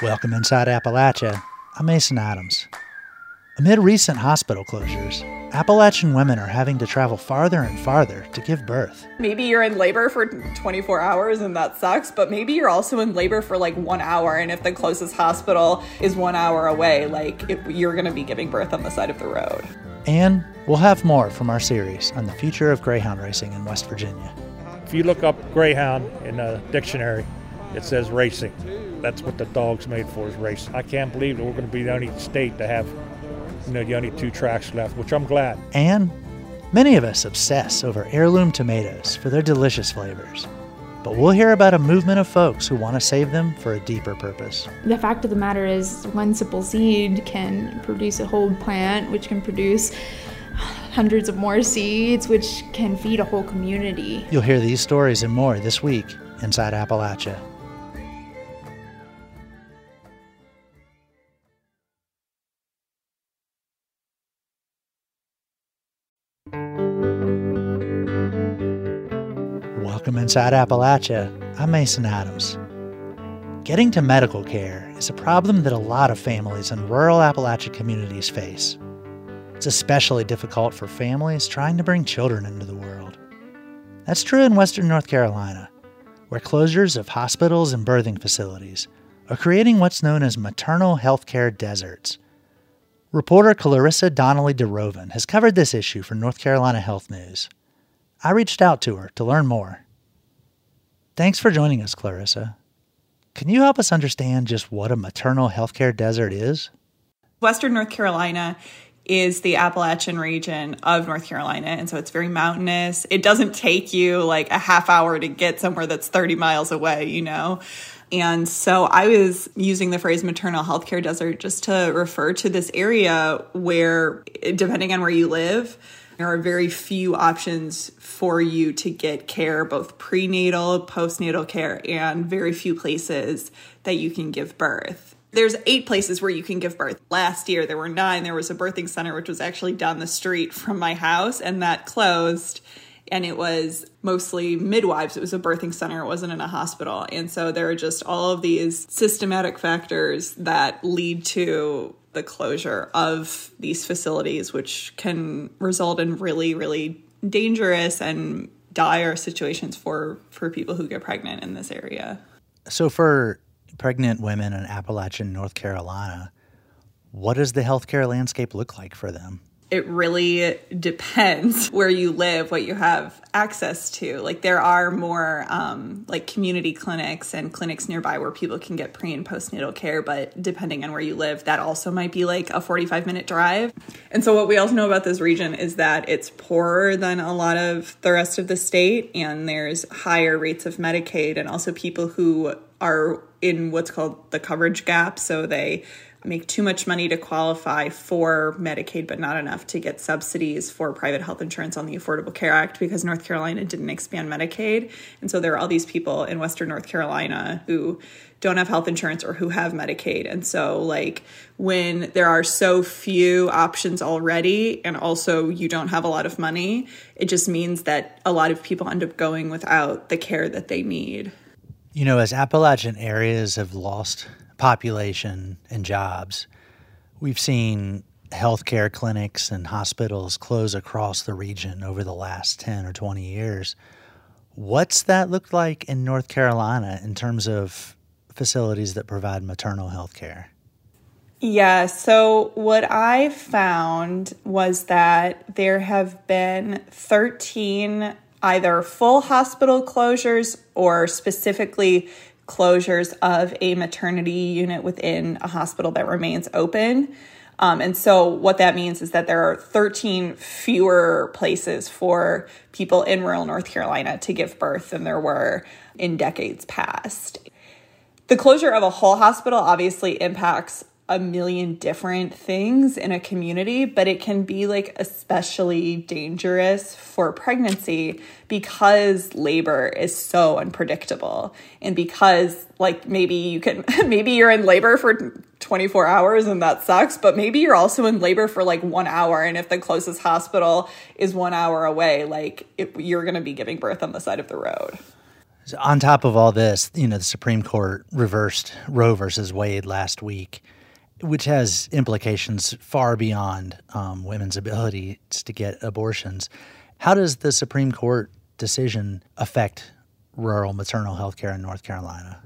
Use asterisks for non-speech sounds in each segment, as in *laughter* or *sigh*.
Welcome inside Appalachia. I'm Mason Adams. Amid recent hospital closures, Appalachian women are having to travel farther and farther to give birth. Maybe you're in labor for 24 hours and that sucks, but maybe you're also in labor for like one hour. And if the closest hospital is one hour away, like it, you're going to be giving birth on the side of the road. And we'll have more from our series on the future of Greyhound racing in West Virginia. If you look up Greyhound in a dictionary, it says racing. That's what the dog's made for is race. I can't believe that we're going to be the only state to have, you know, the only two tracks left, which I'm glad. And many of us obsess over heirloom tomatoes for their delicious flavors. But we'll hear about a movement of folks who want to save them for a deeper purpose. The fact of the matter is, one simple seed can produce a whole plant, which can produce hundreds of more seeds, which can feed a whole community. You'll hear these stories and more this week inside Appalachia. Inside Appalachia. I'm Mason Adams. Getting to medical care is a problem that a lot of families in rural Appalachia communities face. It's especially difficult for families trying to bring children into the world. That's true in Western North Carolina, where closures of hospitals and birthing facilities are creating what's known as maternal healthcare deserts. Reporter Clarissa Donnelly DeRoven has covered this issue for North Carolina Health News. I reached out to her to learn more. Thanks for joining us, Clarissa. Can you help us understand just what a maternal healthcare desert is? Western North Carolina is the Appalachian region of North Carolina. And so it's very mountainous. It doesn't take you like a half hour to get somewhere that's 30 miles away, you know? And so I was using the phrase maternal healthcare desert just to refer to this area where, depending on where you live, there are very few options for you to get care, both prenatal, postnatal care, and very few places that you can give birth. There's eight places where you can give birth. Last year, there were nine. There was a birthing center, which was actually down the street from my house, and that closed. And it was mostly midwives. It was a birthing center. It wasn't in a hospital. And so there are just all of these systematic factors that lead to the closure of these facilities, which can result in really, really dangerous and dire situations for for people who get pregnant in this area. So for pregnant women in Appalachian, North Carolina, what does the healthcare landscape look like for them? It really depends *laughs* where you live, what you have access to. Like there are more um, like community clinics and clinics nearby where people can get pre and postnatal care, but depending on where you live, that also might be like a 45 minute drive. And so what we also know about this region is that it's poorer than a lot of the rest of the state, and there's higher rates of Medicaid, and also people who are in what's called the coverage gap. So they make too much money to qualify for Medicaid, but not enough to get subsidies for private health insurance on the Affordable Care Act because North Carolina didn't expand Medicaid. And so there are all these people in Western North Carolina who don't have health insurance or who have Medicaid. And so, like, when there are so few options already, and also you don't have a lot of money, it just means that a lot of people end up going without the care that they need. You know, as Appalachian areas have lost population and jobs. We've seen healthcare clinics and hospitals close across the region over the last 10 or 20 years. What's that looked like in North Carolina in terms of facilities that provide maternal health care? Yeah, so what I found was that there have been 13 either full hospital closures or specifically closures of a maternity unit within a hospital that remains open. Um, and so, what that means is that there are 13 fewer places for people in rural North Carolina to give birth than there were in decades past. The closure of a whole hospital obviously impacts a million different things in a community, but it can be like especially dangerous for pregnancy because labor is so unpredictable. And because, like, maybe you can, *laughs* maybe you're in labor for 24 hours and that sucks, but maybe you're also in labor for like one hour. And if the closest hospital is one hour away, like, it, you're going to be giving birth on the side of the road. So on top of all this, you know, the Supreme Court reversed Roe versus Wade last week, which has implications far beyond um, women's ability to get abortions. How does the Supreme Court decision affect rural maternal health care in North Carolina?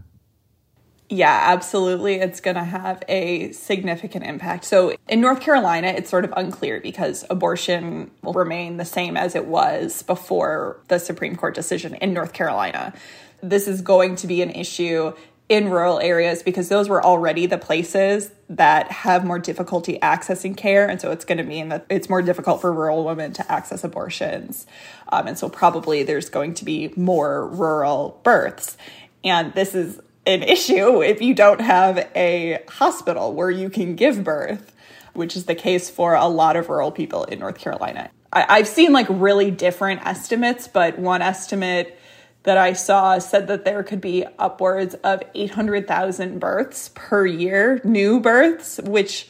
Yeah, absolutely. It's going to have a significant impact. So in North Carolina, it's sort of unclear because abortion will remain the same as it was before the Supreme Court decision in North Carolina. This is going to be an issue in rural areas because those were already the places that have more difficulty accessing care. And so it's going to mean that it's more difficult for rural women to access abortions. Um, and so probably there's going to be more rural births. And this is an *laughs* issue if you don't have a hospital where you can give birth, which is the case for a lot of rural people in North Carolina. I, have seen like really different estimates, but one estimate that I saw said that there could be upwards of 800,000 births per year, new births, which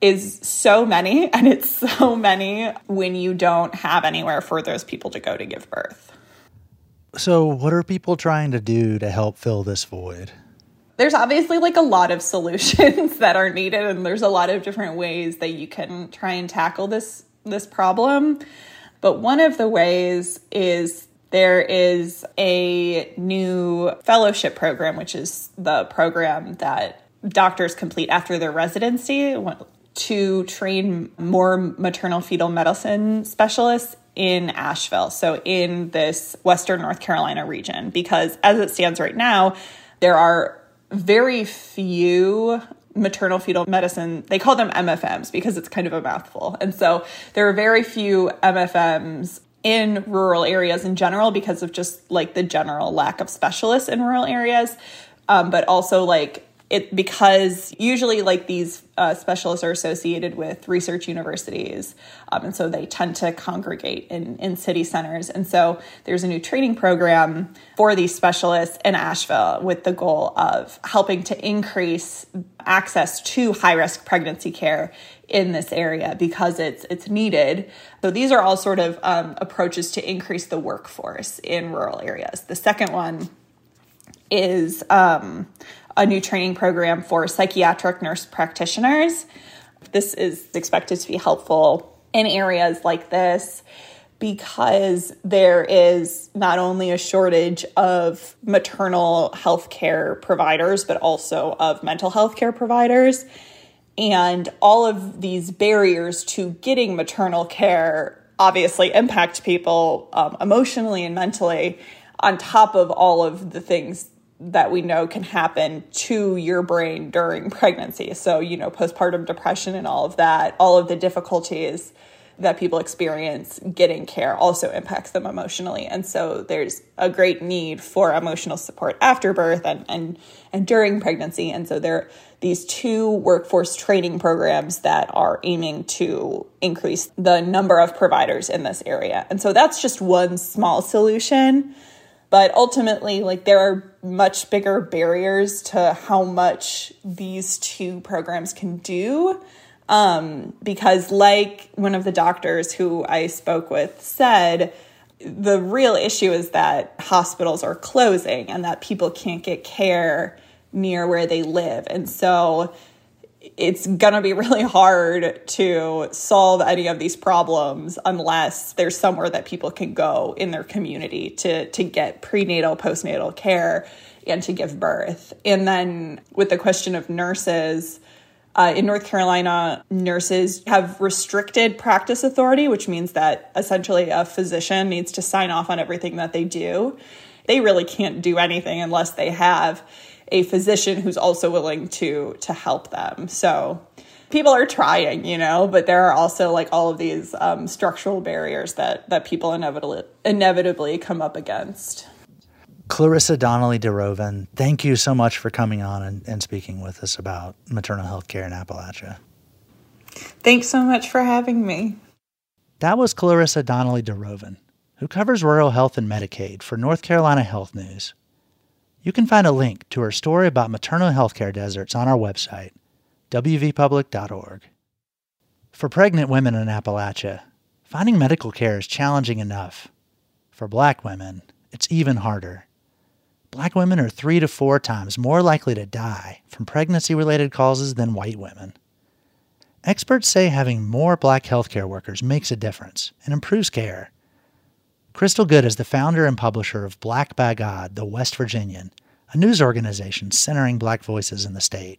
is so many. *laughs* And it's so many when you don't have anywhere for those people to go to give birth. So, what are people trying to do to help fill this void? There's obviously like a lot of *laughs* solutions that are needed and there's a lot of different ways that you can try and tackle this this problem. But one of the ways is there is a new fellowship program, which is the program that doctors complete after their residency to train more maternal fetal medicine specialists in Asheville, so in this Western North Carolina region, because as it stands right now, there are very few maternal fetal medicine, they call them MFMs because it's kind of a mouthful. And so there are very few MFMs in rural areas in general because of just like the general lack of specialists in rural areas. Um, but also like it because usually like these uh, specialists are associated with research universities um, and so they tend to congregate in, in city centers. And so there's a new training program for these specialists in asheville with the goal of helping to increase access to high risk pregnancy care in this area because it's it's needed. So these are all sort of um, approaches to increase the workforce in rural areas. The second one is um, a new training program for psychiatric nurse practitioners. This is expected to be helpful in areas like this because there is not only a shortage of maternal health care providers, but also of mental health care providers. And all of these barriers to getting maternal care obviously impact people um, emotionally and mentally, on top of all of the things that we know can happen to your brain during pregnancy. So, you know, postpartum depression and all of that, all of the difficulties that people experience getting care also impacts them emotionally. And so there's a great need for emotional support after birth and and, and during pregnancy. And so there are these two workforce training programs that are aiming to increase the number of providers in this area. And so that's just one small solution but ultimately, like there are much bigger barriers to how much these two programs can do. Um, because, like one of the doctors who I spoke with said, the real issue is that hospitals are closing and that people can't get care near where they live. And so it's going to be *laughs* really hard to solve any of these problems unless there's somewhere that people can go in their community to to get prenatal postnatal care and to give birth and then with the question of nurses uh, in North Carolina, nurses have restricted practice authority, which means that essentially a physician needs to sign off on everything that they do. They really can't do anything unless they have a physician who's also willing to to help them. So people are trying, you know, but there are also like all of these um, structural barriers that that people inevitably inevitably come up against. Clarissa Donnelly DeRoven, thank you so much for coming on and, and speaking with us about maternal health care in Appalachia. Thanks so much for having me. That was Clarissa Donnelly DeRoven, who covers rural health and Medicaid for North Carolina Health News. You can find a link to her story about maternal healthcare deserts on our website, wvpublic.org. For pregnant women in Appalachia, finding medical care is challenging enough. For black women, it's even harder. black women are three to four times more likely to die from pregnancy related causes than white women. Experts say having more black healthcare workers makes a difference and improves care. Crystal Good is the founder and publisher of Black by God, the West Virginian, a news organization centering black voices in the state.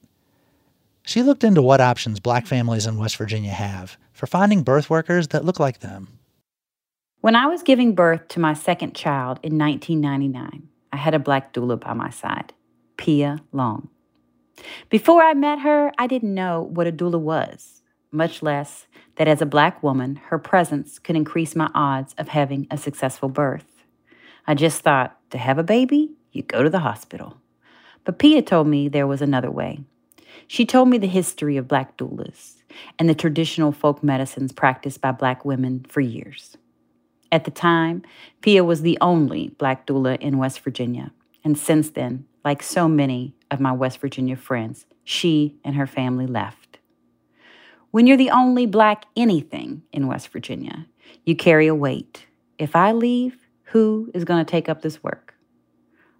She looked into what options black families in West Virginia have for finding birth workers that look like them. When I was giving birth to my second child in 1999, I had a black doula by my side, Pia Long. Before I met her, I didn't know what a doula was, much less that as a black woman, her presence could increase my odds of having a successful birth. I just thought to have a baby, you go to the hospital. But Pia told me there was another way. She told me the history of black doulas and the traditional folk medicines practiced by black women for years. At the time, Pia was the only black doula in West Virginia. And since then, like so many of my West Virginia friends, she and her family left. When you're the only black anything in West Virginia, you carry a weight. If I leave, who is going to take up this work?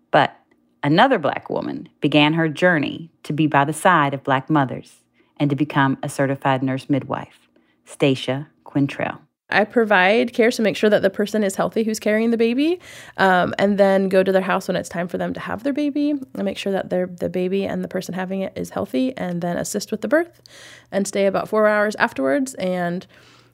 But another black woman began her journey to be by the side of black mothers and to become a certified nurse midwife, Stacia Quintrell. I provide care to make sure that the person is healthy who's carrying the baby, um, and then go to their house when it's time for them to have their baby and make sure that their the baby and the person having it is healthy, and then assist with the birth, and stay about four hours afterwards. And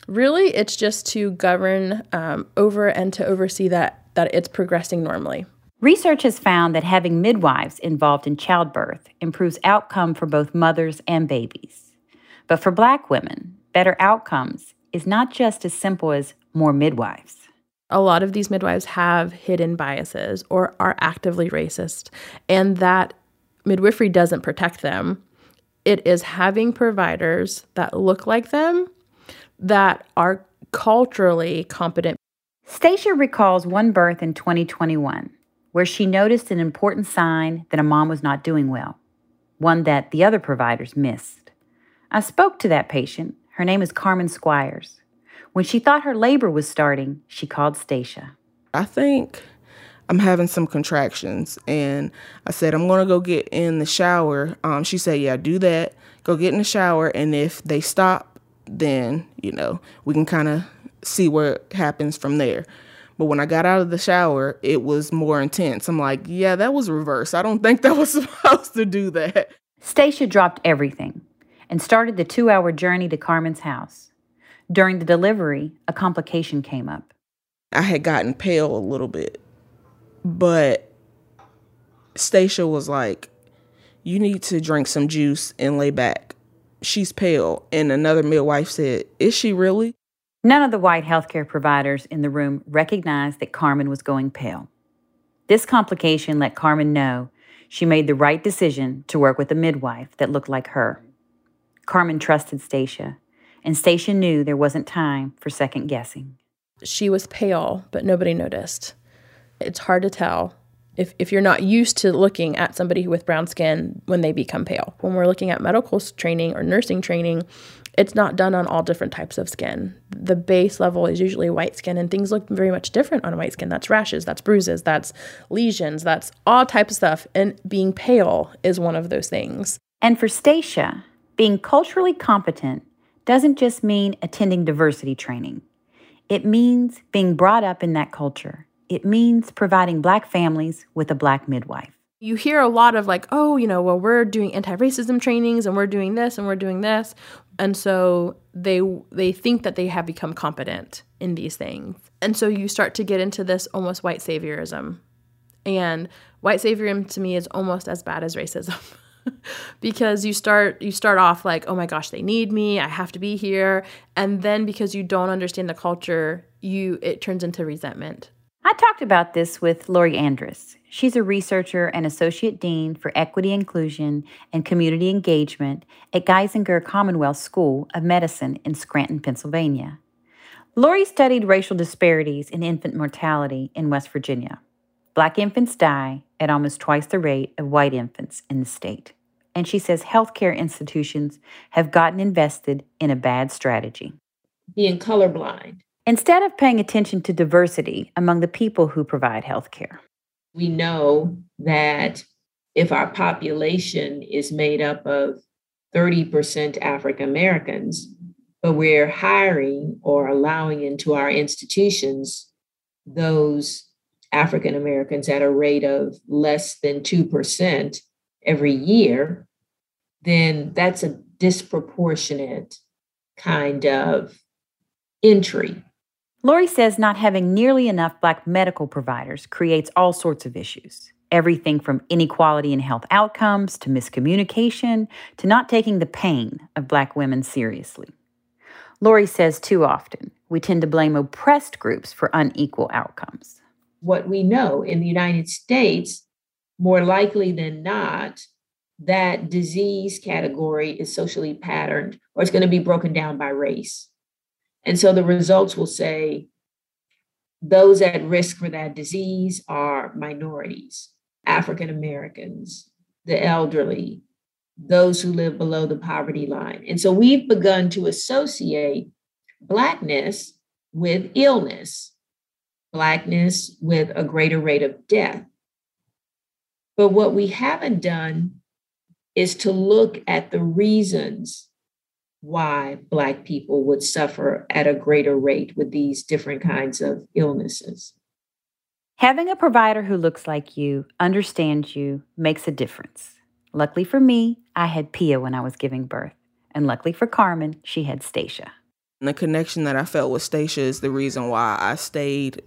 really, it's just to govern um, over and to oversee that that it's progressing normally. Research has found that having midwives involved in childbirth improves outcome for both mothers and babies. But for black women, better outcomes is not just as simple as more midwives. A lot of these midwives have hidden biases or are actively racist, and that midwifery doesn't protect them. It is having providers that look like them that are culturally competent. Stacia recalls one birth in 2021 where she noticed an important sign that a mom was not doing well, one that the other providers missed. I spoke to that patient her name is Carmen Squires. When she thought her labor was starting, she called Stacia. I think I'm having some contractions. And I said, I'm going to go get in the shower. Um, she said, Yeah, do that. Go get in the shower. And if they stop, then, you know, we can kind of see what happens from there. But when I got out of the shower, it was more intense. I'm like, Yeah, that was reverse. I don't think that was *laughs* supposed to do that. Stacia dropped everything and started the two hour journey to Carmen's house. During the delivery, a complication came up. I had gotten pale a little bit, but Stacia was like, You need to drink some juice and lay back. She's pale. And another midwife said, Is she really? None of the white healthcare providers in the room recognized that Carmen was going pale. This complication let Carmen know she made the right decision to work with a midwife that looked like her. Carmen trusted Stacia, and Stacia knew there wasn't time for second guessing. She was pale, but nobody noticed. It's hard to tell if, if you're not used to looking at somebody with brown skin when they become pale. When we're looking at medical training or nursing training, it's not done on all different types of skin. The base level is usually white skin, and things look very much different on white skin. That's rashes, that's bruises, that's lesions, that's all types of stuff. And being pale is one of those things. And for Stacia, being culturally competent doesn't just mean attending diversity training. It means being brought up in that culture. It means providing black families with a black midwife. You hear a lot of like, oh, you know, well, we're doing anti-racism trainings and we're doing this and we're doing this. And so they they think that they have become competent in these things. And so you start to get into this almost white saviorism. And white saviorism to me is almost as bad as racism. *laughs* *laughs* because you start you start off like oh my gosh they need me. I have to be here. And then because you don't understand the culture you it turns into resentment. I talked about this with lori andrus. She's a researcher and associate dean for equity inclusion and community engagement at geisinger commonwealth school of medicine in scranton pennsylvania. Lori studied racial disparities in infant mortality in west virginia Black infants die at almost twice the rate of white infants in the state. And she says healthcare institutions have gotten invested in a bad strategy. Being colorblind. Instead of paying attention to diversity among the people who provide healthcare. We know that if our population is made up of 30% African Americans, but we're hiring or allowing into our institutions those African Americans at a rate of less than 2% every year, then that's a disproportionate kind of entry. Lori says not having nearly enough Black medical providers creates all sorts of issues. Everything from inequality in health outcomes to miscommunication to not taking the pain of Black women seriously. Lori says too often we tend to blame oppressed groups for unequal outcomes. What we know in the United States, more likely than not, that disease category is socially patterned or it's going to be broken down by race. And so the results will say those at risk for that disease are minorities, African Americans, the elderly, those who live below the poverty line. And so we've begun to associate Blackness with illness, Blackness with a greater rate of death. But what we haven't done is to look at the reasons why Black people would suffer at a greater rate with these different kinds of illnesses. Having a provider who looks like you, understands you, makes a difference. Luckily for me, I had Pia when I was giving birth. And luckily for Carmen, she had Stacia. The connection that I felt with Stacia is the reason why I stayed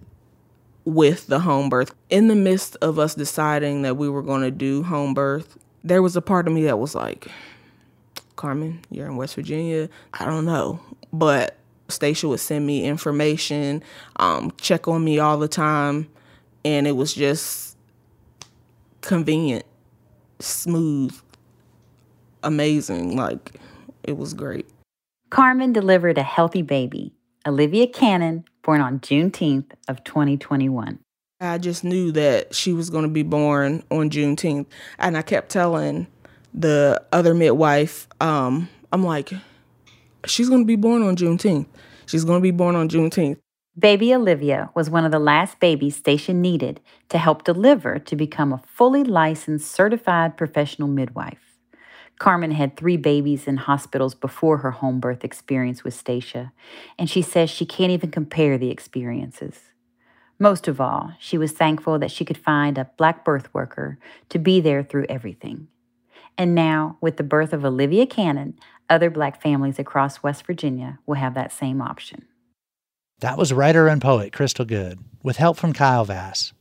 with the home birth. In the midst of us deciding that we were going to do home birth, there was a part of me that was like, Carmen, you're in West Virginia. I don't know. But Stacia would send me information, um, check on me all the time. And it was just convenient, smooth, amazing. Like, it was great. Carmen delivered a healthy baby, Olivia Cannon, born on Juneteenth of 2021. I just knew that she was going to be born on Juneteenth. And I kept telling the other midwife, um, I'm like, she's going to be born on Juneteenth. She's going to be born on Juneteenth. Baby Olivia was one of the last babies Stacia needed to help deliver to become a fully licensed certified professional midwife. Carmen had three babies in hospitals before her home birth experience with Stacia, and she says she can't even compare the experiences. Most of all, she was thankful that she could find a black birth worker to be there through everything. And now, with the birth of Olivia Cannon, other black families across West Virginia will have that same option. That was writer and poet Crystal Good, with help from Kyle Vass.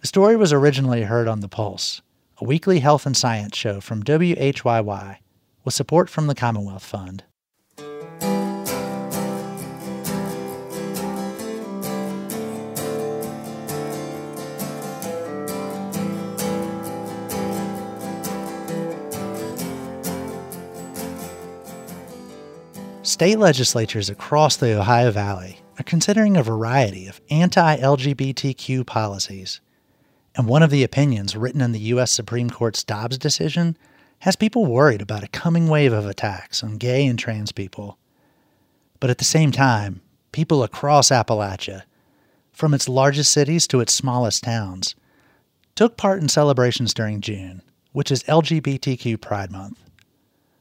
The story was originally heard on The Pulse, a weekly health and science show from WHYY with support from the Commonwealth Fund. State legislatures across the Ohio Valley are considering a variety of anti LGBTQ policies and one of the opinions written in the U.S. Supreme Court's Dobbs decision has people worried about a coming wave of attacks on gay and trans people. But at the same time, people across Appalachia, from its largest cities to its smallest towns, took part in celebrations during June, which is LGBTQ Pride Month.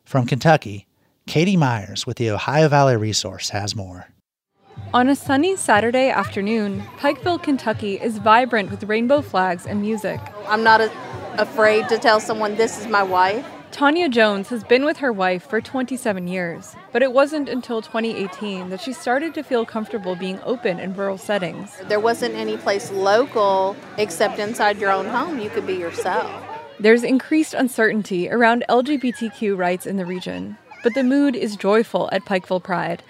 From Kentucky, Katie Myers with the Ohio Valley Resource has more. On a sunny Saturday afternoon, Pikeville, Kentucky is vibrant with rainbow flags and music. I'm not a- afraid to tell someone this is my wife. Tanya Jones has been with her wife for 27 years, but it wasn't until 2018 that she started to feel comfortable being open in rural settings. There wasn't any place local except inside your own home you could be yourself. There's increased uncertainty around LGBTQ rights in the region, but the mood is joyful at Pikeville Pride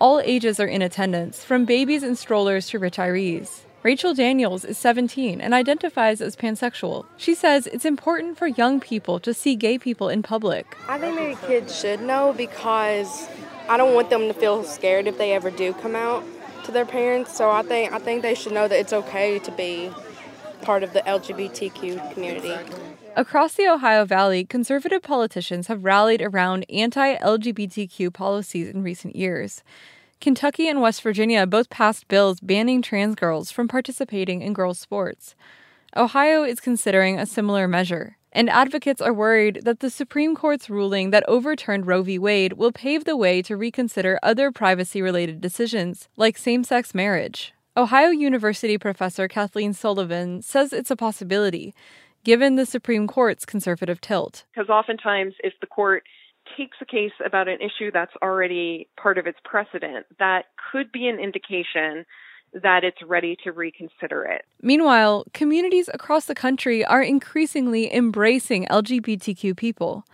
all ages are in attendance, from babies and strollers to retirees. Rachel Daniels is 17 and identifies as pansexual. She says it's important for young people to see gay people in public. I think maybe kids should know because I don't want them to feel scared if they ever do come out to their parents. So I think I think they should know that it's okay to be part of the LGBTQ community. Across the Ohio Valley, conservative politicians have rallied around anti LGBTQ policies in recent years. Kentucky and West Virginia both passed bills banning trans girls from participating in girls' sports. Ohio is considering a similar measure. And advocates are worried that the Supreme Court's ruling that overturned Roe v. Wade will pave the way to reconsider other privacy related decisions, like same sex marriage. Ohio University professor Kathleen Sullivan says it's a possibility, given the Supreme Court's conservative tilt. Because oftentimes, if the court takes a case about an issue that's already part of its precedent, that could be an indication that it's ready to reconsider it. Meanwhile, communities across the country are increasingly embracing LGBTQ people.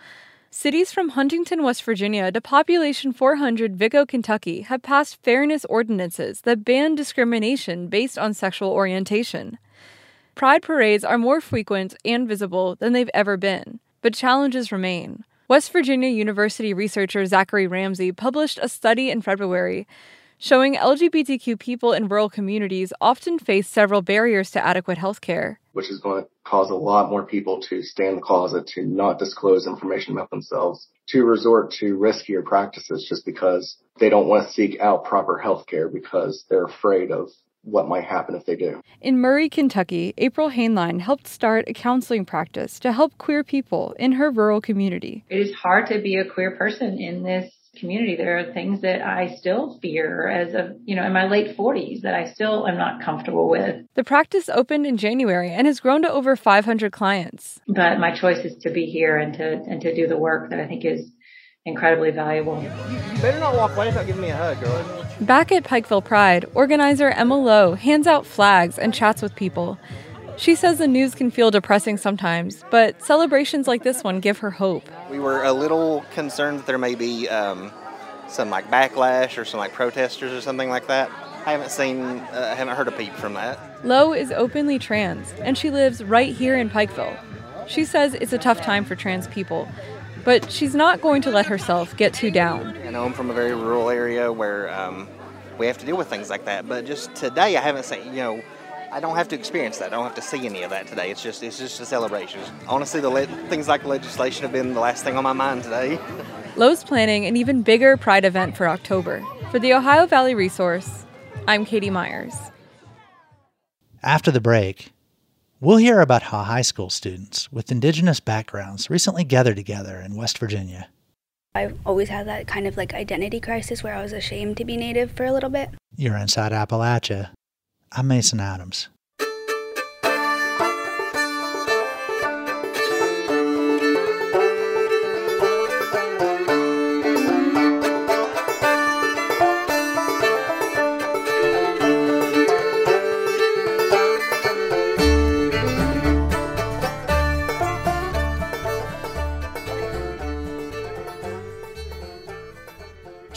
Cities from Huntington, West Virginia to population 400 Vicco, Kentucky have passed fairness ordinances that ban discrimination based on sexual orientation. Pride parades are more frequent and visible than they've ever been, but challenges remain. West Virginia University researcher Zachary Ramsey published a study in February showing LGBTQ people in rural communities often face several barriers to adequate health care. Which is going to cause a lot more people to stay in the closet, to not disclose information about themselves, to resort to riskier practices just because they don't want to seek out proper health care because they're afraid of what might happen if they do. In Murray, Kentucky, April Hainline helped start a counseling practice to help queer people in her rural community. It is hard to be a queer person in this community. There are things that I still fear as of, you know, in my late 40s that I still am not comfortable with. The practice opened in January and has grown to over 500 clients. But my choice is to be here and to and to do the work that I think is incredibly valuable. You, better not walk away without giving me a hug, girl. Back at Pikeville Pride, organizer Emma Lowe hands out flags and chats with people. She says the news can feel depressing sometimes, but celebrations like this one give her hope. We were a little concerned that there may be um, some like backlash or some like protesters or something like that. I haven't seen, uh, I haven't heard a peep from that. Lowe is openly trans, and she lives right here in Pikeville. She says it's a tough time for trans people, but she's not going to let herself get too down. I know I'm from a very rural area where um, we have to deal with things like that, but just today I haven't seen, you know, I don't have to experience that. I don't have to see any of that today. It's just it's just a celebration. Honestly, the le- things like legislation have been the last thing on my mind today. *laughs* Lowe's planning an even bigger Pride event for October. For the Ohio Valley Resource, I'm Katie Myers. After the break, we'll hear about how high school students with Indigenous backgrounds recently gathered together in West Virginia. I've always had that kind of like identity crisis where I was ashamed to be Native for a little bit. You're inside Appalachia. I'm Mason Adams.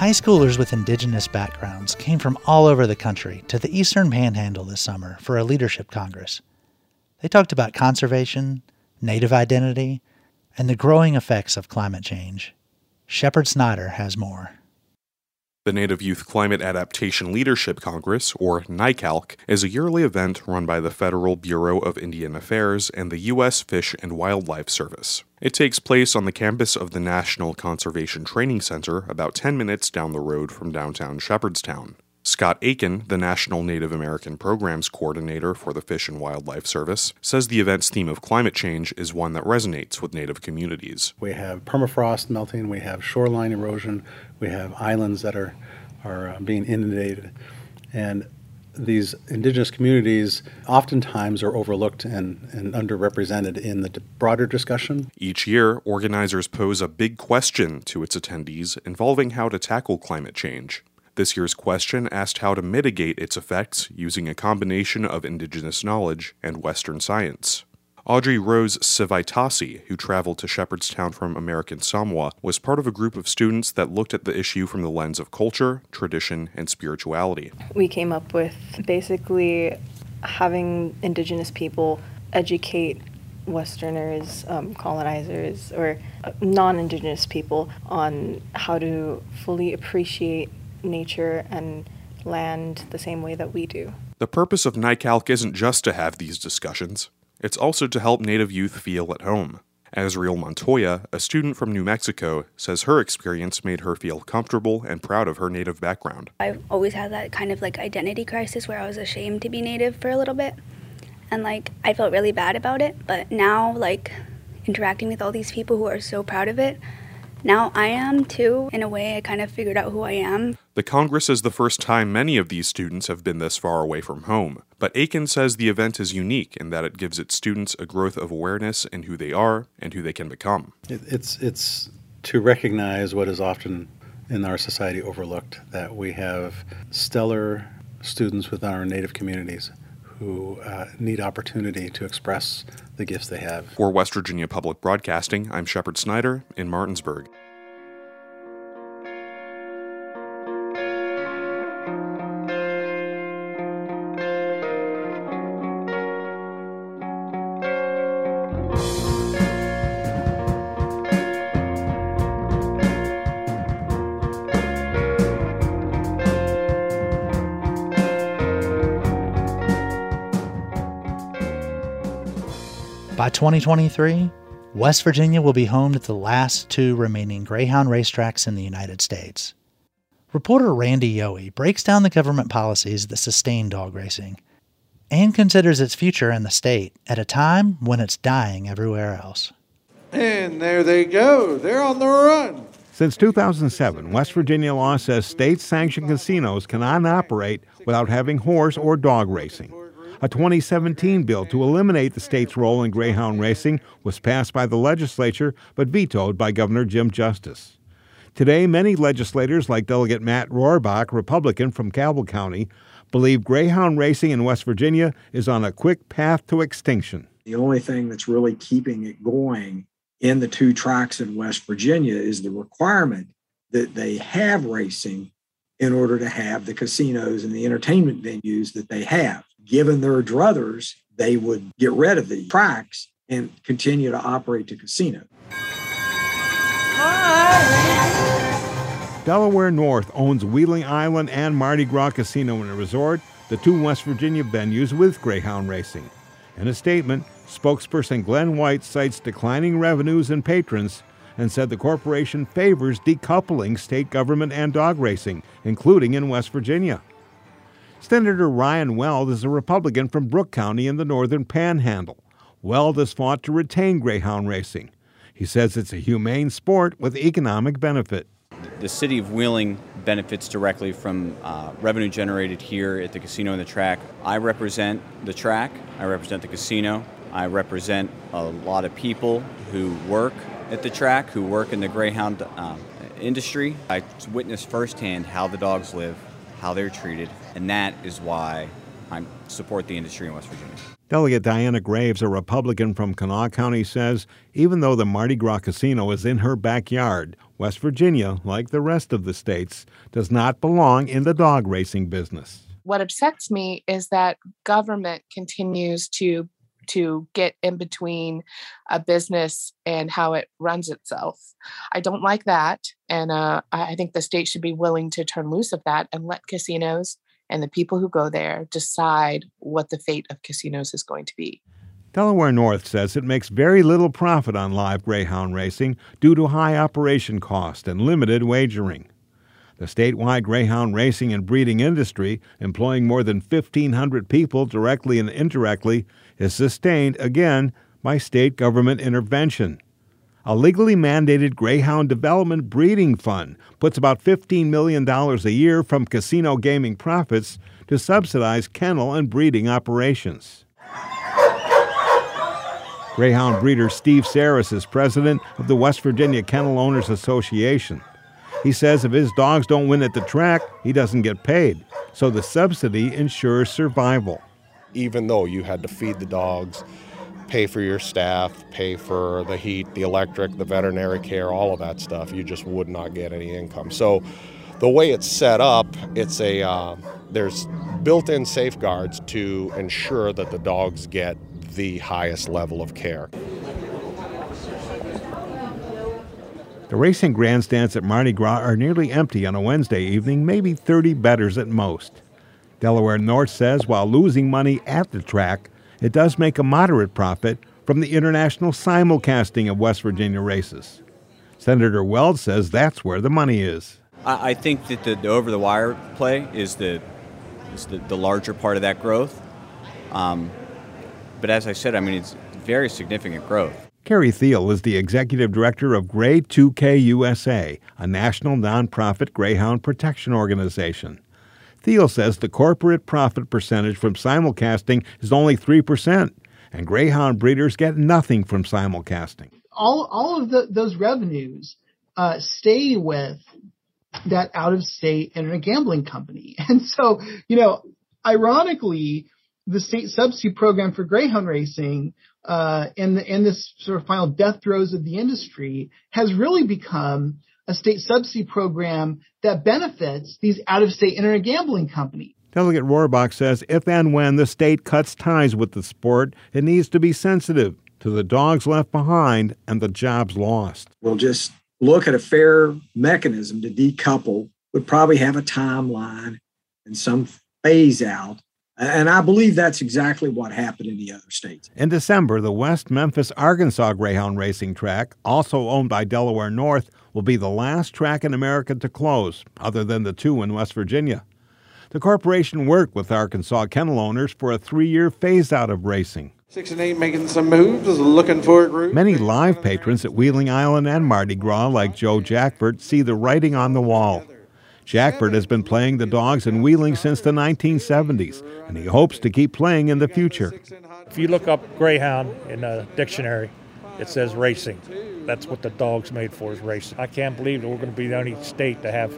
High schoolers with Indigenous backgrounds came from all over the country to the Eastern Panhandle this summer for a leadership congress. They talked about conservation, Native identity, and the growing effects of climate change. Shepherd Snyder has more. The Native Youth Climate Adaptation Leadership Congress, or NYCALC, is a yearly event run by the Federal Bureau of Indian Affairs and the U.S. Fish and Wildlife Service. It takes place on the campus of the National Conservation Training Center, about 10 minutes down the road from downtown Shepherdstown. Scott Aiken, the National Native American Programs Coordinator for the Fish and Wildlife Service, says the event's theme of climate change is one that resonates with Native communities. We have permafrost melting, we have shoreline erosion, we have islands that are, are uh, being inundated. And these indigenous communities oftentimes are overlooked and, and underrepresented in the broader discussion. Each year, organizers pose a big question to its attendees involving how to tackle climate change. This year's question asked how to mitigate its effects using a combination of indigenous knowledge and Western science. Audrey Rose Sivaitasi, who traveled to Shepherdstown from American Samoa, was part of a group of students that looked at the issue from the lens of culture, tradition, and spirituality. We came up with basically having indigenous people educate Westerners, um, colonizers, or uh, non Indigenous people on how to fully appreciate nature and land the same way that we do. The purpose of NYCALC isn't just to have these discussions, it's also to help Native youth feel at home. Azriel Montoya, a student from New Mexico, says her experience made her feel comfortable and proud of her Native background. I've always had that kind of like identity crisis where I was ashamed to be Native for a little bit. And like I felt really bad about it. But now, like interacting with all these people who are so proud of it, now I am too. In a way, I kind of figured out who I am. The Congress is the first time many of these students have been this far away from home. But Aiken says the event is unique in that it gives its students a growth of awareness in who they are and who they can become. It's it's to recognize what is often in our society overlooked that we have stellar students within our native communities who uh, need opportunity to express the gifts they have. For West Virginia Public Broadcasting, I'm Shepherd Snyder in Martinsburg. 2023, West Virginia will be home to the last two remaining Greyhound racetracks in the United States. Reporter Randy Yohe breaks down the government policies that sustain dog racing and considers its future in the state at a time when it's dying everywhere else. And there they go. They're on the run. Since 2007, West Virginia law says state sanctioned casinos cannot operate without having horse or dog racing. A 2017 bill to eliminate the state's role in greyhound racing was passed by the legislature but vetoed by Governor Jim Justice. Today, many legislators, like Delegate Matt Rohrbach, Republican from Cabell County, believe greyhound racing in West Virginia is on a quick path to extinction. The only thing that's really keeping it going in the two tracks in West Virginia is the requirement that they have racing in order to have the casinos and the entertainment venues that they have given their druthers, they would get rid of the tracks and continue to operate the casino. Hi. Delaware North owns Wheeling Island and Mardi Gras Casino and Resort, the two West Virginia venues with Greyhound racing. In a statement, spokesperson Glenn White cites declining revenues and patrons and said the corporation favors decoupling state government and dog racing, including in West Virginia. Senator Ryan Weld is a Republican from Brooke County in the northern panhandle. Weld has fought to retain greyhound racing. He says it's a humane sport with economic benefit. The city of Wheeling benefits directly from uh, revenue generated here at the casino and the track. I represent the track, I represent the casino, I represent a lot of people who work at the track, who work in the greyhound uh, industry. I witnessed firsthand how the dogs live, how they're treated, and that is why I support the industry in West Virginia. Delegate Dianna Graves, a Republican from Kanawha County, says even though the Mardi Gras casino is in her backyard, West Virginia, like the rest of the states, does not belong in the dog racing business. What upsets me is that government continues to to get in between a business and how it runs itself. I don't like that. And uh, I think the state should be willing to turn loose of that and let casinos and the people who go there decide what the fate of casinos is going to be. Delaware North says it makes very little profit on live greyhound racing due to high operation cost and limited wagering. The statewide greyhound racing and breeding industry, employing more than 1,500 people directly and indirectly, is sustained again by state government intervention. A legally mandated greyhound development breeding fund puts about $15 million a year from casino gaming profits to subsidize kennel and breeding operations. Greyhound breeder Steve Sarras is president of the West Virginia Kennel Owners Association. He says if his dogs don't win at the track, he doesn't get paid, so the subsidy ensures survival. Even though you had to feed the dogs, pay for your staff, pay for the heat, the electric, the veterinary care, all of that stuff. You just would not get any income. So the way it's set up, it's a uh, there's built-in safeguards to ensure that the dogs get the highest level of care. The racing grandstands at Mardi Gras are nearly empty on a Wednesday evening, maybe 30 bettors at most. Delaware North says while losing money at the track, it does make a moderate profit from the international simulcasting of West Virginia races. Senator Weld says that's where the money is. I, think that the, the over the wire play is the is the, the larger part of that growth. Um, but as I said, I mean it's very significant growth. Carey Theil is the executive director of Grey2K USA, a national nonprofit greyhound protection organization. Theil says the corporate profit percentage from simulcasting is only 3%, and greyhound breeders get nothing from simulcasting. All, all of the, those revenues uh, stay with that out of state internet gambling company. *laughs* And so, you know, ironically, the state subsidy program for greyhound racing uh, and the, and this sort of final death throes of the industry has really become a state subsidy program that benefits these out of state internet gambling companies. Delegate Rohrbach says if and when the state cuts ties with the sport, it needs to be sensitive to the dogs left behind and the jobs lost. We'll just look at a fair mechanism to decouple, would probably have a timeline and some phase out and I believe that's exactly what happened in the other states. In December, the West Memphis, Arkansas Greyhound Racing Track, also owned by Delaware North, will be the last track in America to close, other than the two in West Virginia. The corporation worked with Arkansas kennel owners for a three year phase out of racing. Six and eight making some moves, looking for a group. Many live patrons at Wheeling Island and Mardi Gras, like Joe Jackford, see the writing on the wall. Jackford has been playing the dogs in Wheeling since the 1970s, and he hopes to keep playing in the future. If you look up Greyhound in a dictionary, it says racing. That's what the dog's made for is racing. I can't believe that we're going to be the only state to have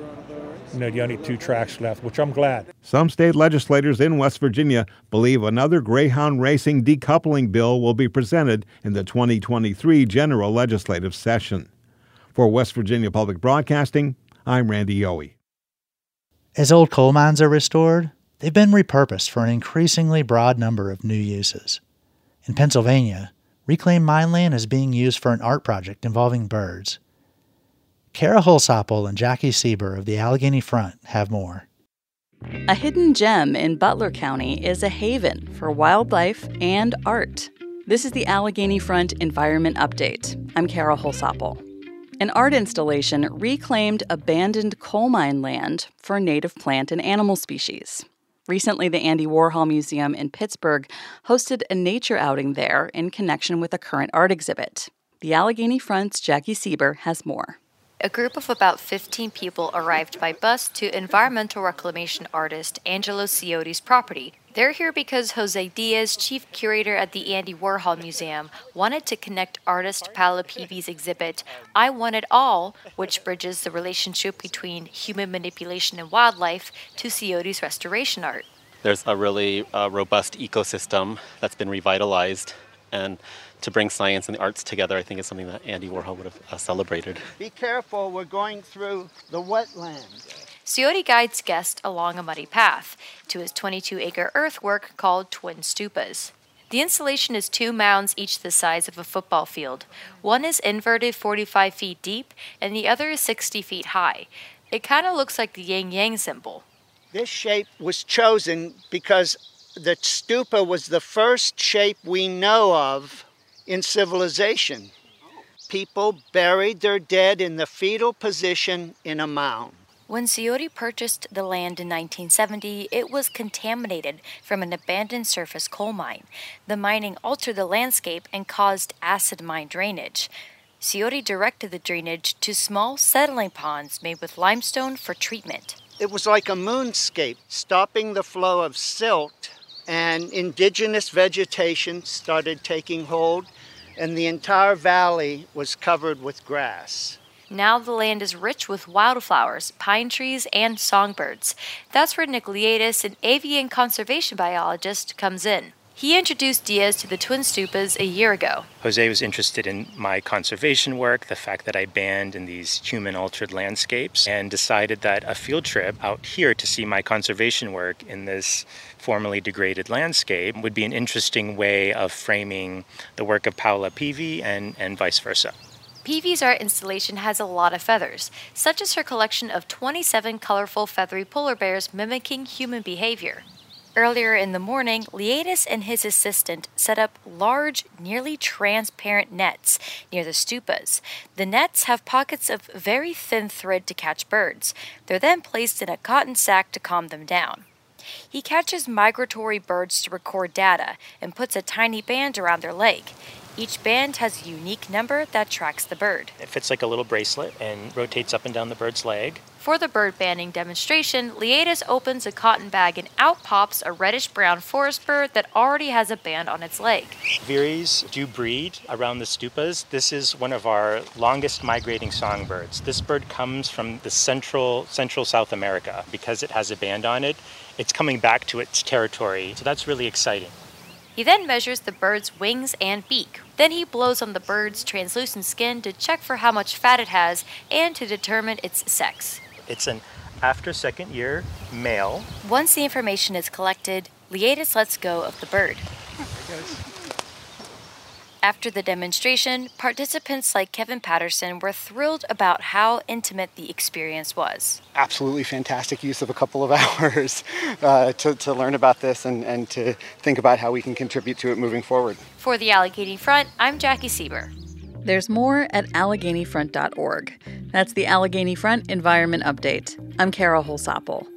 you know, the only two tracks left, which I'm glad. Some state legislators in West Virginia believe another Greyhound racing decoupling bill will be presented in the 2023 general legislative session. For West Virginia Public Broadcasting, I'm Randy Yohe. As old coal mines are restored, they've been repurposed for an increasingly broad number of new uses. In Pennsylvania, reclaimed mine land is being used for an art project involving birds. Kara Holsopple and Jackie Sieber of the Allegheny Front have more. A hidden gem in Butler County is a haven for wildlife and art. This is the Allegheny Front Environment Update. I'm Kara Holsopple. An art installation reclaimed abandoned coal mine land for native plant and animal species. Recently, the Andy Warhol Museum in Pittsburgh hosted a nature outing there in connection with a current art exhibit. The Allegheny Front's Jackie Sieber has more a group of about 15 people arrived by bus to environmental reclamation artist Angelo Ciotti's property. They're here because Jose Diaz, chief curator at the Andy Warhol Museum, wanted to connect artist Paola Pivi's exhibit, I Want It All, which bridges the relationship between human manipulation and wildlife, to Ciotti's restoration art. There's a really uh, robust ecosystem that's been revitalized, and to bring science and the arts together, I think is something that Andy Warhol would have uh, celebrated. Be careful, we're going through the wetlands. Ciotti guides guests along a muddy path to his 22 acre earthwork called Twin Stupas. The installation is two mounds, each the size of a football field. One is inverted 45 feet deep, and the other is 60 feet high. It kind of looks like the yin yang symbol. This shape was chosen because the stupa was the first shape we know of in civilization. People buried their dead in the fetal position in a mound. When Ciotti purchased the land in 1970, it was contaminated from an abandoned surface coal mine. The mining altered the landscape and caused acid mine drainage. Ciotti directed the drainage to small settling ponds made with limestone for treatment. It was like a moonscape, stopping the flow of silt and indigenous vegetation started taking hold, and the entire valley was covered with grass. Now the land is rich with wildflowers, pine trees, and songbirds. That's where Nick Liadis, an avian conservation biologist, comes in. He introduced Diaz to the Twin Stupas a year ago. Jose was interested in my conservation work, the fact that I band in these human altered landscapes, and decided that a field trip out here to see my conservation work in this formerly degraded landscape would be an interesting way of framing the work of Paola Pivi and, and vice versa. Pivi's art installation has a lot of feathers, such as her collection of 27 colorful feathery polar bears mimicking human behavior. Earlier in the morning, Liadis and his assistant set up large, nearly transparent nets near the stupas. The nets have pockets of very thin thread to catch birds. They're then placed in a cotton sack to calm them down. He catches migratory birds to record data and puts a tiny band around their leg. Each band has a unique number that tracks the bird. It fits like a little bracelet and rotates up and down the bird's leg. For the bird banding demonstration, Liadis opens a cotton bag and out pops a reddish brown forest bird that already has a band on its leg. Veeries do breed around the stupas. This is one of our longest migrating songbirds. This bird comes from the central central South America because it has a band on it. It's coming back to its territory, so that's really exciting. He then measures the bird's wings and beak. Then he blows on the bird's translucent skin to check for how much fat it has and to determine its sex. It's an after second year male. Once the information is collected, Liadis lets go of the bird. After the demonstration, participants like Kevin Patterson were thrilled about how intimate the experience was. Absolutely fantastic use of a couple of *laughs* hours uh, to, to learn about this and, and to think about how we can contribute to it moving forward. For the Allegheny Front, I'm Jackie Sieber. There's more at AlleghenyFront.org. That's the Allegheny Front Environment Update. I'm Kara Holsopple.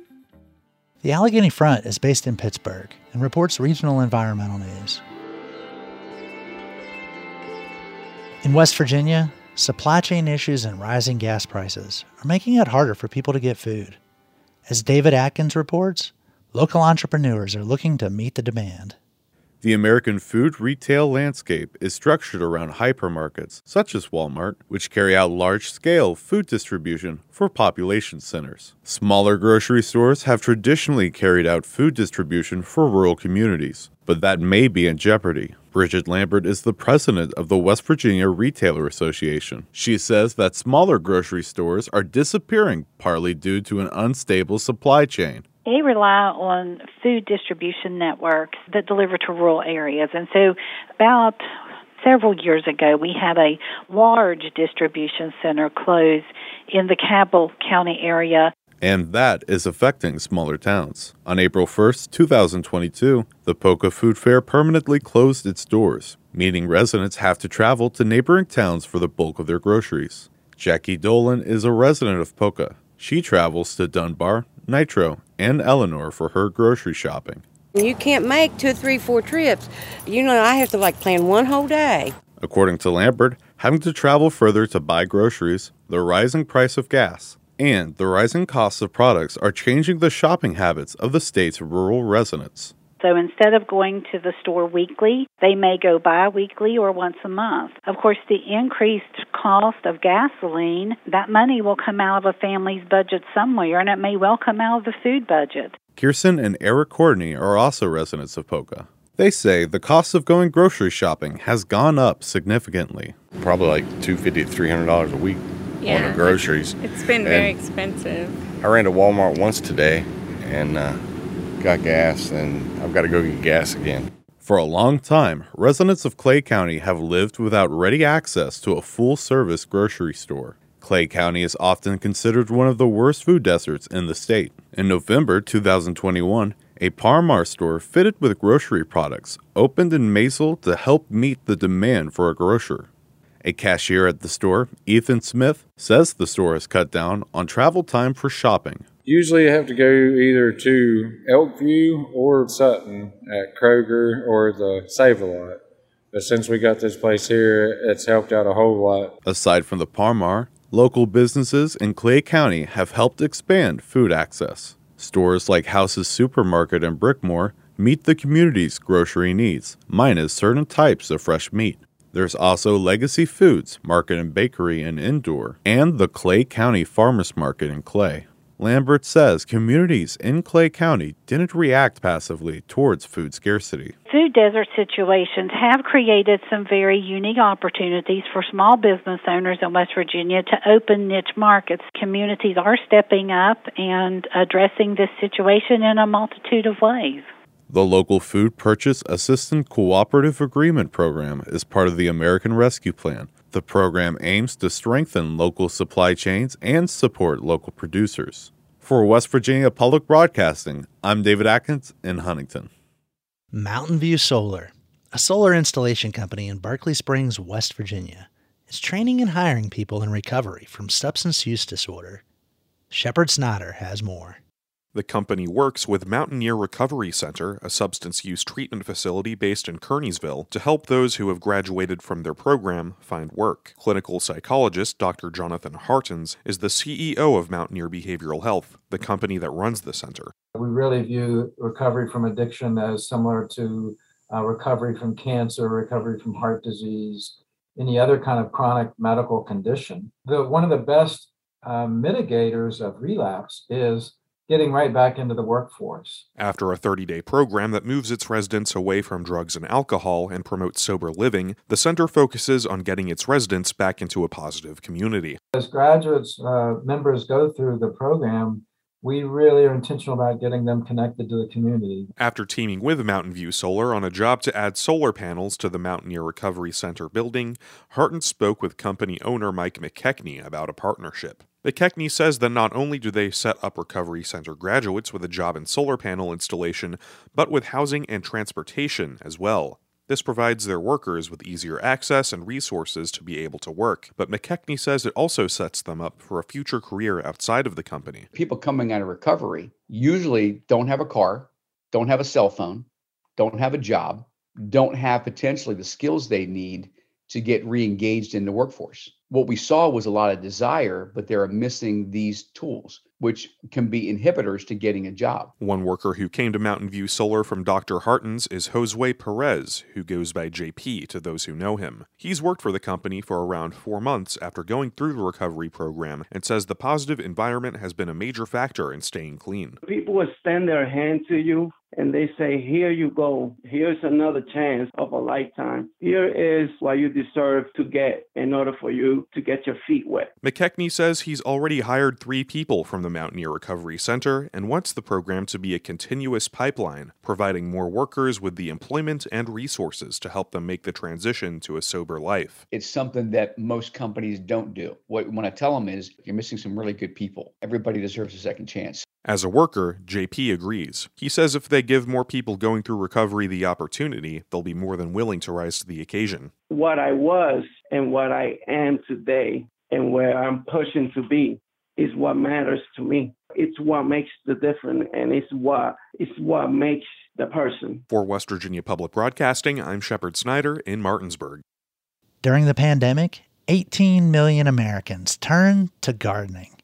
The Allegheny Front is based in Pittsburgh and reports regional environmental news. In West Virginia, supply chain issues and rising gas prices are making it harder for people to get food. As David Atkins reports, local entrepreneurs are looking to meet the demand. The American food retail landscape is structured around hypermarkets, such as Walmart, which carry out large scale food distribution for population centers. Smaller grocery stores have traditionally carried out food distribution for rural communities, but that may be in jeopardy. Bridget Lambert is the president of the West Virginia Retailer Association. She says that smaller grocery stores are disappearing partly due to an unstable supply chain. They rely on food distribution networks that deliver to rural areas. And so, about several years ago, we had a large distribution center close in the Cabell County area. And that is affecting smaller towns. On April 1st, 2022, the Poca Food Fair permanently closed its doors, meaning residents have to travel to neighboring towns for the bulk of their groceries. Jackie Dolan is a resident of Poca. She travels to Dunbar, Nitro, and Eleanor for her grocery shopping. You can't make two, three, four trips. You know, I have to like plan one whole day. According to Lambert, having to travel further to buy groceries, the rising price of gas, and the rising costs of products are changing the shopping habits of the state's rural residents. So instead of going to the store weekly, they may go bi weekly or once a month. Of course, the increased cost of gasoline, that money will come out of a family's budget somewhere, and it may well come out of the food budget. Kirsten and Eric Courtney are also residents of Poca. They say the cost of going grocery shopping has gone up significantly. Probably like two fifty to three hundred dollars a week Yeah. on the groceries. It's been very And expensive. I ran to Walmart once today and uh, got gas, and I've got to go get gas again. For a long time, residents of Clay County have lived without ready access to a full service grocery store. Clay County is often considered one of the worst food deserts in the state. In November 2021, a Parmar store fitted with grocery products opened in Maysville to help meet the demand for a grocer. A cashier at the store, Ethan Smith, says the store has cut down on travel time for shopping. Usually, have to go either to Elkview or Sutton at Kroger or the Save a Lot. But since we got this place here, it's helped out a whole lot. Aside from the Parmar, local businesses in Clay County have helped expand food access. Stores like House's Supermarket and Bickmore meet the community's grocery needs, minus certain types of fresh meat. There's also Legacy Foods, Market and Bakery in Indore, and the Clay County Farmers Market in Clay. Lambert says communities in Clay County didn't react passively towards food scarcity. Food desert situations have created some very unique opportunities for small business owners in West Virginia to open niche markets. Communities are stepping up and addressing this situation in a multitude of ways. The local Food Purchase Assistance Cooperative Agreement Program is part of the American Rescue Plan. The program aims to strengthen local supply chains and support local producers. For West Virginia Public Broadcasting, I'm David Atkins in Huntington. Mountain View Solar, a solar installation company in Berkeley Springs, West Virginia, is training and hiring people in recovery from substance use disorder. Shepherd Snyder has more. The company works with Mountaineer Recovery Center, a substance use treatment facility based in Kearneysville, to help those who have graduated from their program find work. Clinical psychologist Dr. Jonathan Hartens is the CEO of Mountaineer Behavioral Health, the company that runs the center. We really view recovery from addiction as similar to uh, recovery from cancer, recovery from heart disease, any other kind of chronic medical condition. The, one of the best uh, mitigators of relapse is getting right back into the workforce. After a 30 day program that moves its residents away from drugs and alcohol and promotes sober living, the center focuses on getting its residents back into a positive community. As graduates, uh, members go through the program, we really are intentional about getting them connected to the community. After teaming with Mountain View Solar on a job to add solar panels to the Mountaineer Recovery Center building, Harton spoke with company owner Mike McKechnie about a partnership. McKechnie says that not only do they set up Recovery Center graduates with a job in solar panel installation, but with housing and transportation as well. This provides their workers with easier access and resources to be able to work, but McKechnie says it also sets them up for a future career outside of the company. People coming out of recovery usually don't have a car, don't have a cell phone, don't have a job, don't have potentially the skills they need to get re-engaged in the workforce. What we saw was a lot of desire, but they're missing these tools, which can be inhibitors to getting a job. One worker who came to Mountain View Solar from Dr. Hartens is Josue Perez, who goes by JP to those who know him. He's worked for the company for around four months after going through the recovery program and says the positive environment has been a major factor in staying clean. People will extend their hand to you and they say, Here you go. Here's another chance of a lifetime. Here is what you deserve to get in order for you to get your feet wet. McKechnie says he's already hired three people from the Mountaineer Recovery Center and wants the program to be a continuous pipeline, providing more workers with the employment and resources to help them make the transition to a sober life. It's something that most companies don't do. What when I tell them is you're missing some really good people. Everybody deserves a second chance. As a worker, JP agrees. He says if they give more people going through recovery the opportunity, they'll be more than willing to rise to the occasion. What I was and what I am today and where I'm pushing to be is what matters to me. It's what makes the difference and it's what it's what makes the person. For West Virginia Public Broadcasting, I'm Shepherd Snyder in Martinsburg. During the pandemic, 18 million Americans turned to gardening.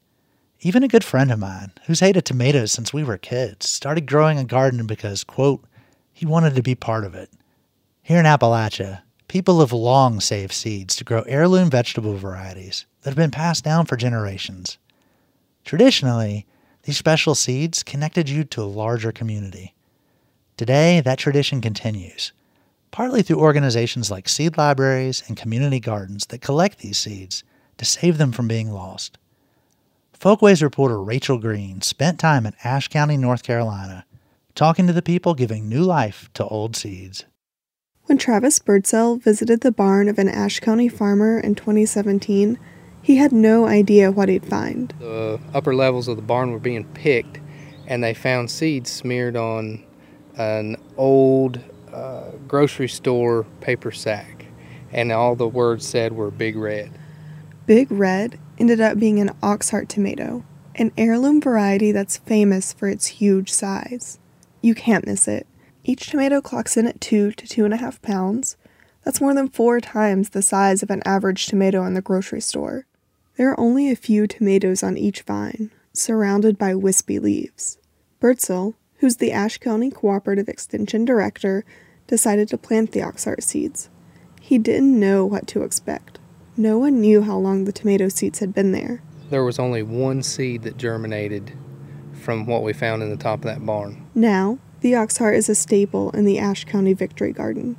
Even a good friend of mine, who's hated tomatoes since we were kids, started growing a garden because, quote, he wanted to be part of it. Here in Appalachia, people have long saved seeds to grow heirloom vegetable varieties that have been passed down for generations. Traditionally, these special seeds connected you to a larger community. Today, that tradition continues, partly through organizations like seed libraries and community gardens that collect these seeds to save them from being lost. Folkways reporter Rachel Green spent time in Ashe County, North Carolina, talking to the people giving new life to old seeds. When Travis Birdsell visited the barn of an Ashe County farmer in 2017, he had no idea what he'd find. The upper levels of the barn were being picked, and they found seeds smeared on an old uh, grocery store paper sack, and all the words said were Big Red. Big Red ended up being an Oxheart tomato, an heirloom variety that's famous for its huge size. You can't miss it. Each tomato clocks in at two to two and a half pounds. That's more than four times the size of an average tomato in the grocery store. There are only a few tomatoes on each vine, surrounded by wispy leaves. Birdsell, who's the Ashe County Cooperative Extension Director, decided to plant the oxheart seeds. He didn't know what to expect. No one knew how long the tomato seeds had been there. There was only one seed that germinated from what we found in the top of that barn. Now, the ox heart is a staple in the Ashe County Victory Garden.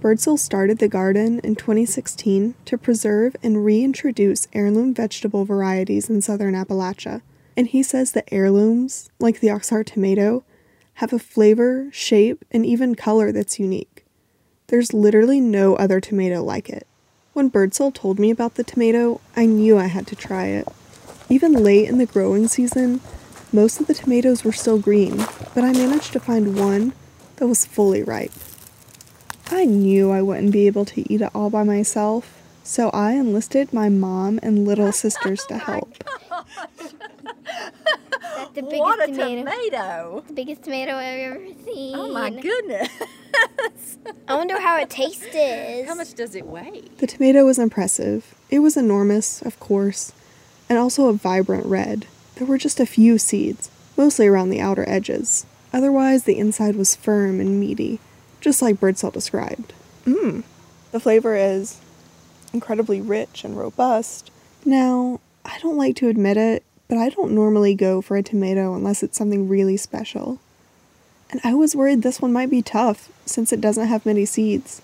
Birdsell started the garden in 2016 to preserve and reintroduce heirloom vegetable varieties in southern Appalachia. And he says that heirlooms, like the Oxheart tomato, have a flavor, shape, and even color that's unique. There's literally no other tomato like it. When Birdsell told me about the tomato, I knew I had to try it. Even late in the growing season, most of the tomatoes were still green, but I managed to find one that was fully ripe. I knew I wouldn't be able to eat it all by myself, so I enlisted my mom and little *laughs* sisters to help. Oh That's the biggest What a tomato. tomato. The biggest tomato I've ever seen. Oh my goodness. I wonder how it tastes. *laughs* How much does it weigh? The tomato was impressive. It was enormous, of course, and also a vibrant red. There were just a few seeds, mostly around the outer edges. Otherwise, the inside was firm and meaty, just like Birdsell described. Mmm. The flavor is incredibly rich and robust. Now, I don't like to admit it, but I don't normally go for a tomato unless it's something really special. And I was worried this one might be tough since it doesn't have many seeds.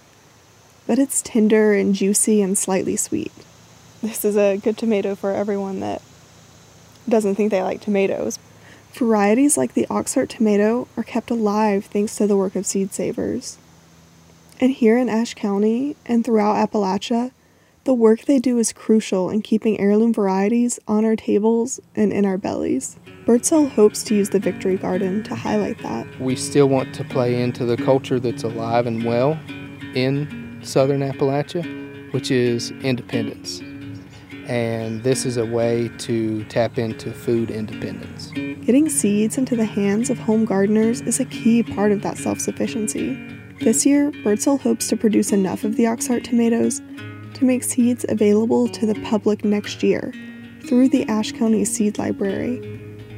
But it's tender and juicy and slightly sweet. This is a good tomato for everyone that doesn't think they like tomatoes. Varieties like the Oxheart tomato are kept alive thanks to the work of seed savers. And here in Ashe County and throughout Appalachia, the work they do is crucial in keeping heirloom varieties on our tables and in our bellies. Birdsell hopes to use the Victory Garden to highlight that. We still want to play into the culture that's alive and well in southern Appalachia, which is independence. And this is a way to tap into food independence. Getting seeds into the hands of home gardeners is a key part of that self sufficiency. This year, Birdsell hopes to produce enough of the Oxheart tomatoes to make seeds available to the public next year through the Ashe County Seed Library,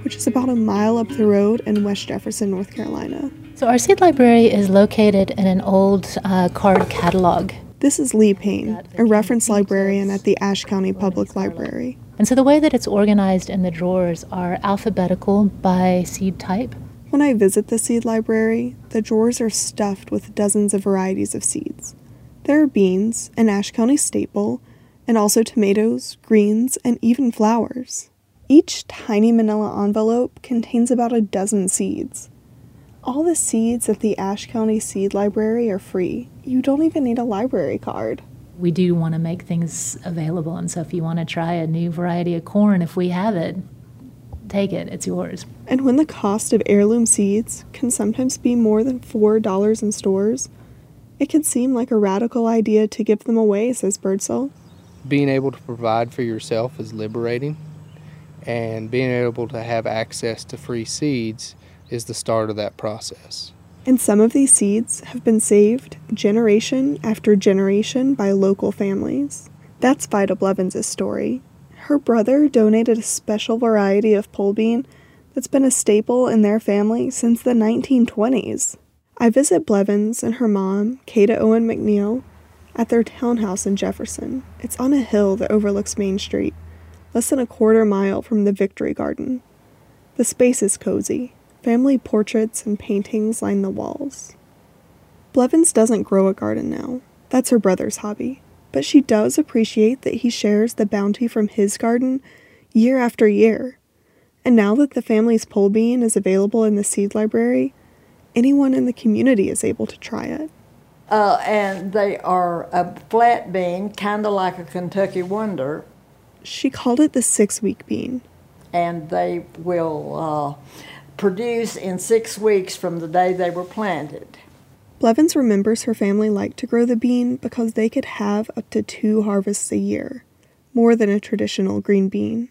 which is about a mile up the road in West Jefferson, North Carolina. So, our seed library is located in an old uh, card catalog. This is Lee Payne, a reference librarian at the Ashe County Public Library. And so, the way that it's organized in the drawers are alphabetical by seed type. When I visit the seed library, the drawers are stuffed with dozens of varieties of seeds. There are beans, an Ashe County staple, and also tomatoes, greens, and even flowers. Each tiny manila envelope contains about a dozen seeds. All the seeds at the Ashe County Seed Library are free. You don't even need a library card. We do want to make things available, and so if you want to try a new variety of corn, if we have it, take it, it's yours. And when the cost of heirloom seeds can sometimes be more than $4 in stores, it can seem like a radical idea to give them away, says Birdsell. Being able to provide for yourself is liberating, and being able to have access to free seeds is the start of that process. And some of these seeds have been saved generation after generation by local families. That's Vida Blevins' story. Her brother donated a special variety of pole bean that's been a staple in their family since the 1920s. I visit Blevins and her mom, Kata Owen McNeil, at their townhouse in Jefferson. It's on a hill that overlooks Main Street, less than a quarter mile from the Victory Garden. The space is cozy. Family portraits and paintings line the walls. Blevins doesn't grow a garden now. That's her brother's hobby. But she does appreciate that he shares the bounty from his garden year after year. And now that the family's pole bean is available in the seed library, anyone in the community is able to try it. Uh, and they are a flat bean, kind of like a Kentucky Wonder, She called it the six week bean. and they will uh, produce in six weeks from the day they were planted. Blevins remembers her family liked to grow the bean because they could have up to two harvests a year, more than a traditional green bean.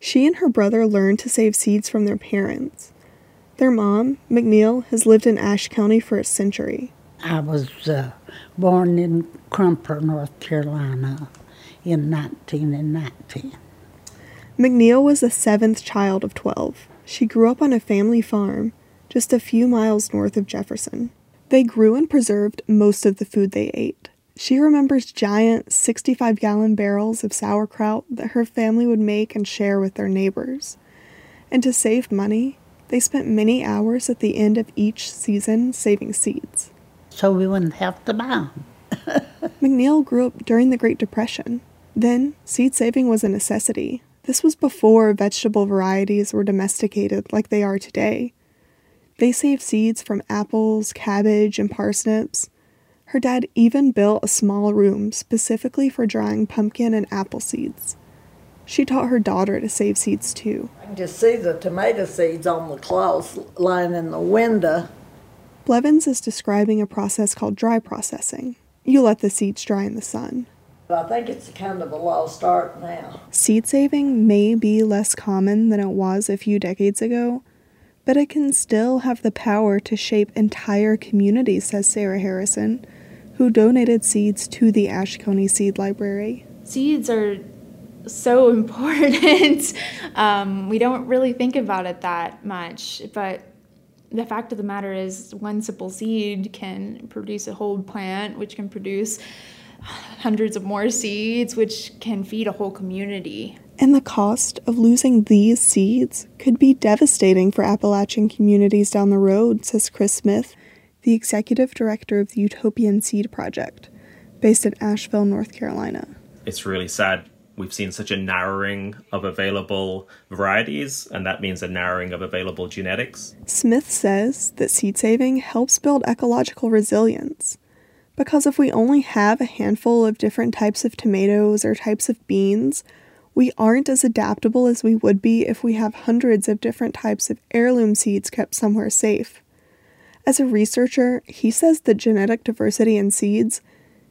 She and her brother learned to save seeds from their parents. Their mom, McNeil, has lived in Ashe County for a century. I was uh, born in Crumpler, North Carolina in 1919. McNeil was the seventh child of 12. She grew up on a family farm just a few miles north of Jefferson. They grew and preserved most of the food they ate. She remembers giant 65 gallon barrels of sauerkraut that her family would make and share with their neighbors. And to save money, they spent many hours at the end of each season saving seeds. So we wouldn't have to buy them. *laughs* McNeil grew up during the Great Depression. Then, seed saving was a necessity. This was before vegetable varieties were domesticated like they are today. They saved seeds from apples, cabbage, and parsnips. Her dad even built a small room specifically for drying pumpkin and apple seeds. She taught her daughter to save seeds too. I can just see the tomato seeds on the cloth lying in the window. Blevins is describing a process called dry processing. You let the seeds dry in the sun. I think it's kind of a lost art now. Seed saving may be less common than it was a few decades ago, but it can still have the power to shape entire communities, says Sarah Harrison, who donated seeds to the Ashe County Seed Library. Seeds are so *laughs* important. um, we don't really think about it that much, but the fact of the matter is, one simple seed can produce a whole plant, which can produce hundreds of more seeds, which can feed a whole community. And the cost of losing these seeds could be devastating for Appalachian communities down the road, says Chris Smith, the executive director of the Utopian Seed Project, based in Asheville, North Carolina. It's really sad. We've seen such a narrowing of available varieties, and that means a narrowing of available genetics. Smith says that seed saving helps build ecological resilience. Because if we only have a handful of different types of tomatoes or types of beans, we aren't as adaptable as we would be if we have hundreds of different types of heirloom seeds kept somewhere safe. As a researcher, he says that genetic diversity in seeds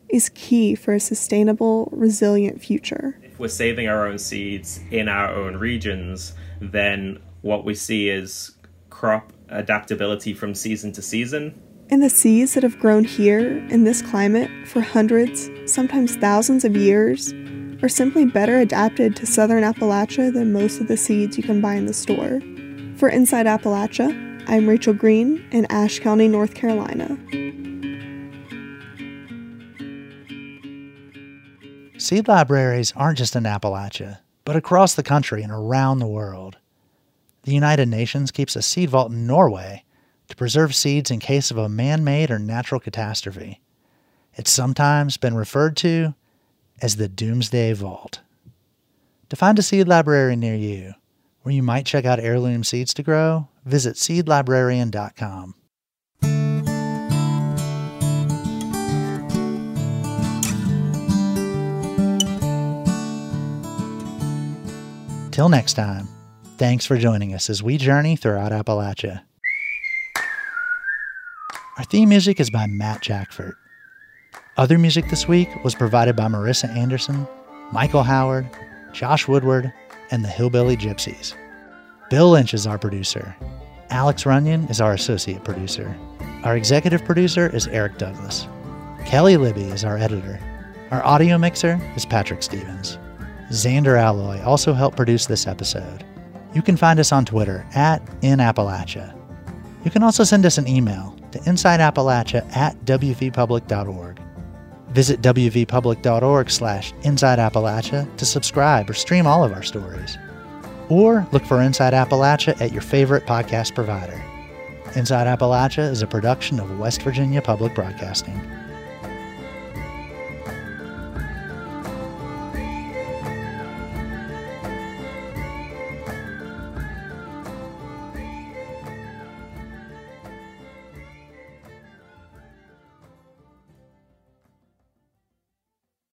is key for a sustainable, resilient future. We're saving our own seeds in our own regions, then what we see is crop adaptability from season to season. And the seeds that have grown here in this climate for hundreds, sometimes thousands of years, are simply better adapted to southern Appalachia than most of the seeds you can buy in the store. For Inside Appalachia, I'm Rachel Green in Ashe County, North Carolina. Seed libraries aren't just in Appalachia, but across the country and around the world. The United Nations keeps a seed vault in Norway to preserve seeds in case of a man made or natural catastrophe. It's sometimes been referred to as the Doomsday Vault. To find a seed library near you, where you might check out heirloom seeds to grow, visit seedlibrarian.com. Till next time, thanks for joining us as we journey throughout Appalachia. Our theme music is by Matt Jackfert. Other music this week was provided by Marissa Anderson, Michael Howard, Josh Woodward, and the Hillbilly Gypsies. Bill Lynch is our producer. Alex Runyon is our associate producer. Our executive producer is Eric Douglas. Kelly Libby is our editor. Our audio mixer is Patrick Stevens. Zander Aloi also helped produce this episode. You can find us on Twitter at InAppalachia. You can also send us an email to insideappalachia at wvpublic.org. Visit wvpublic.org slash insideappalachia to subscribe or stream all of our stories. Or look for Inside Appalachia at your favorite podcast provider. Inside Appalachia is a production of West Virginia Public Broadcasting.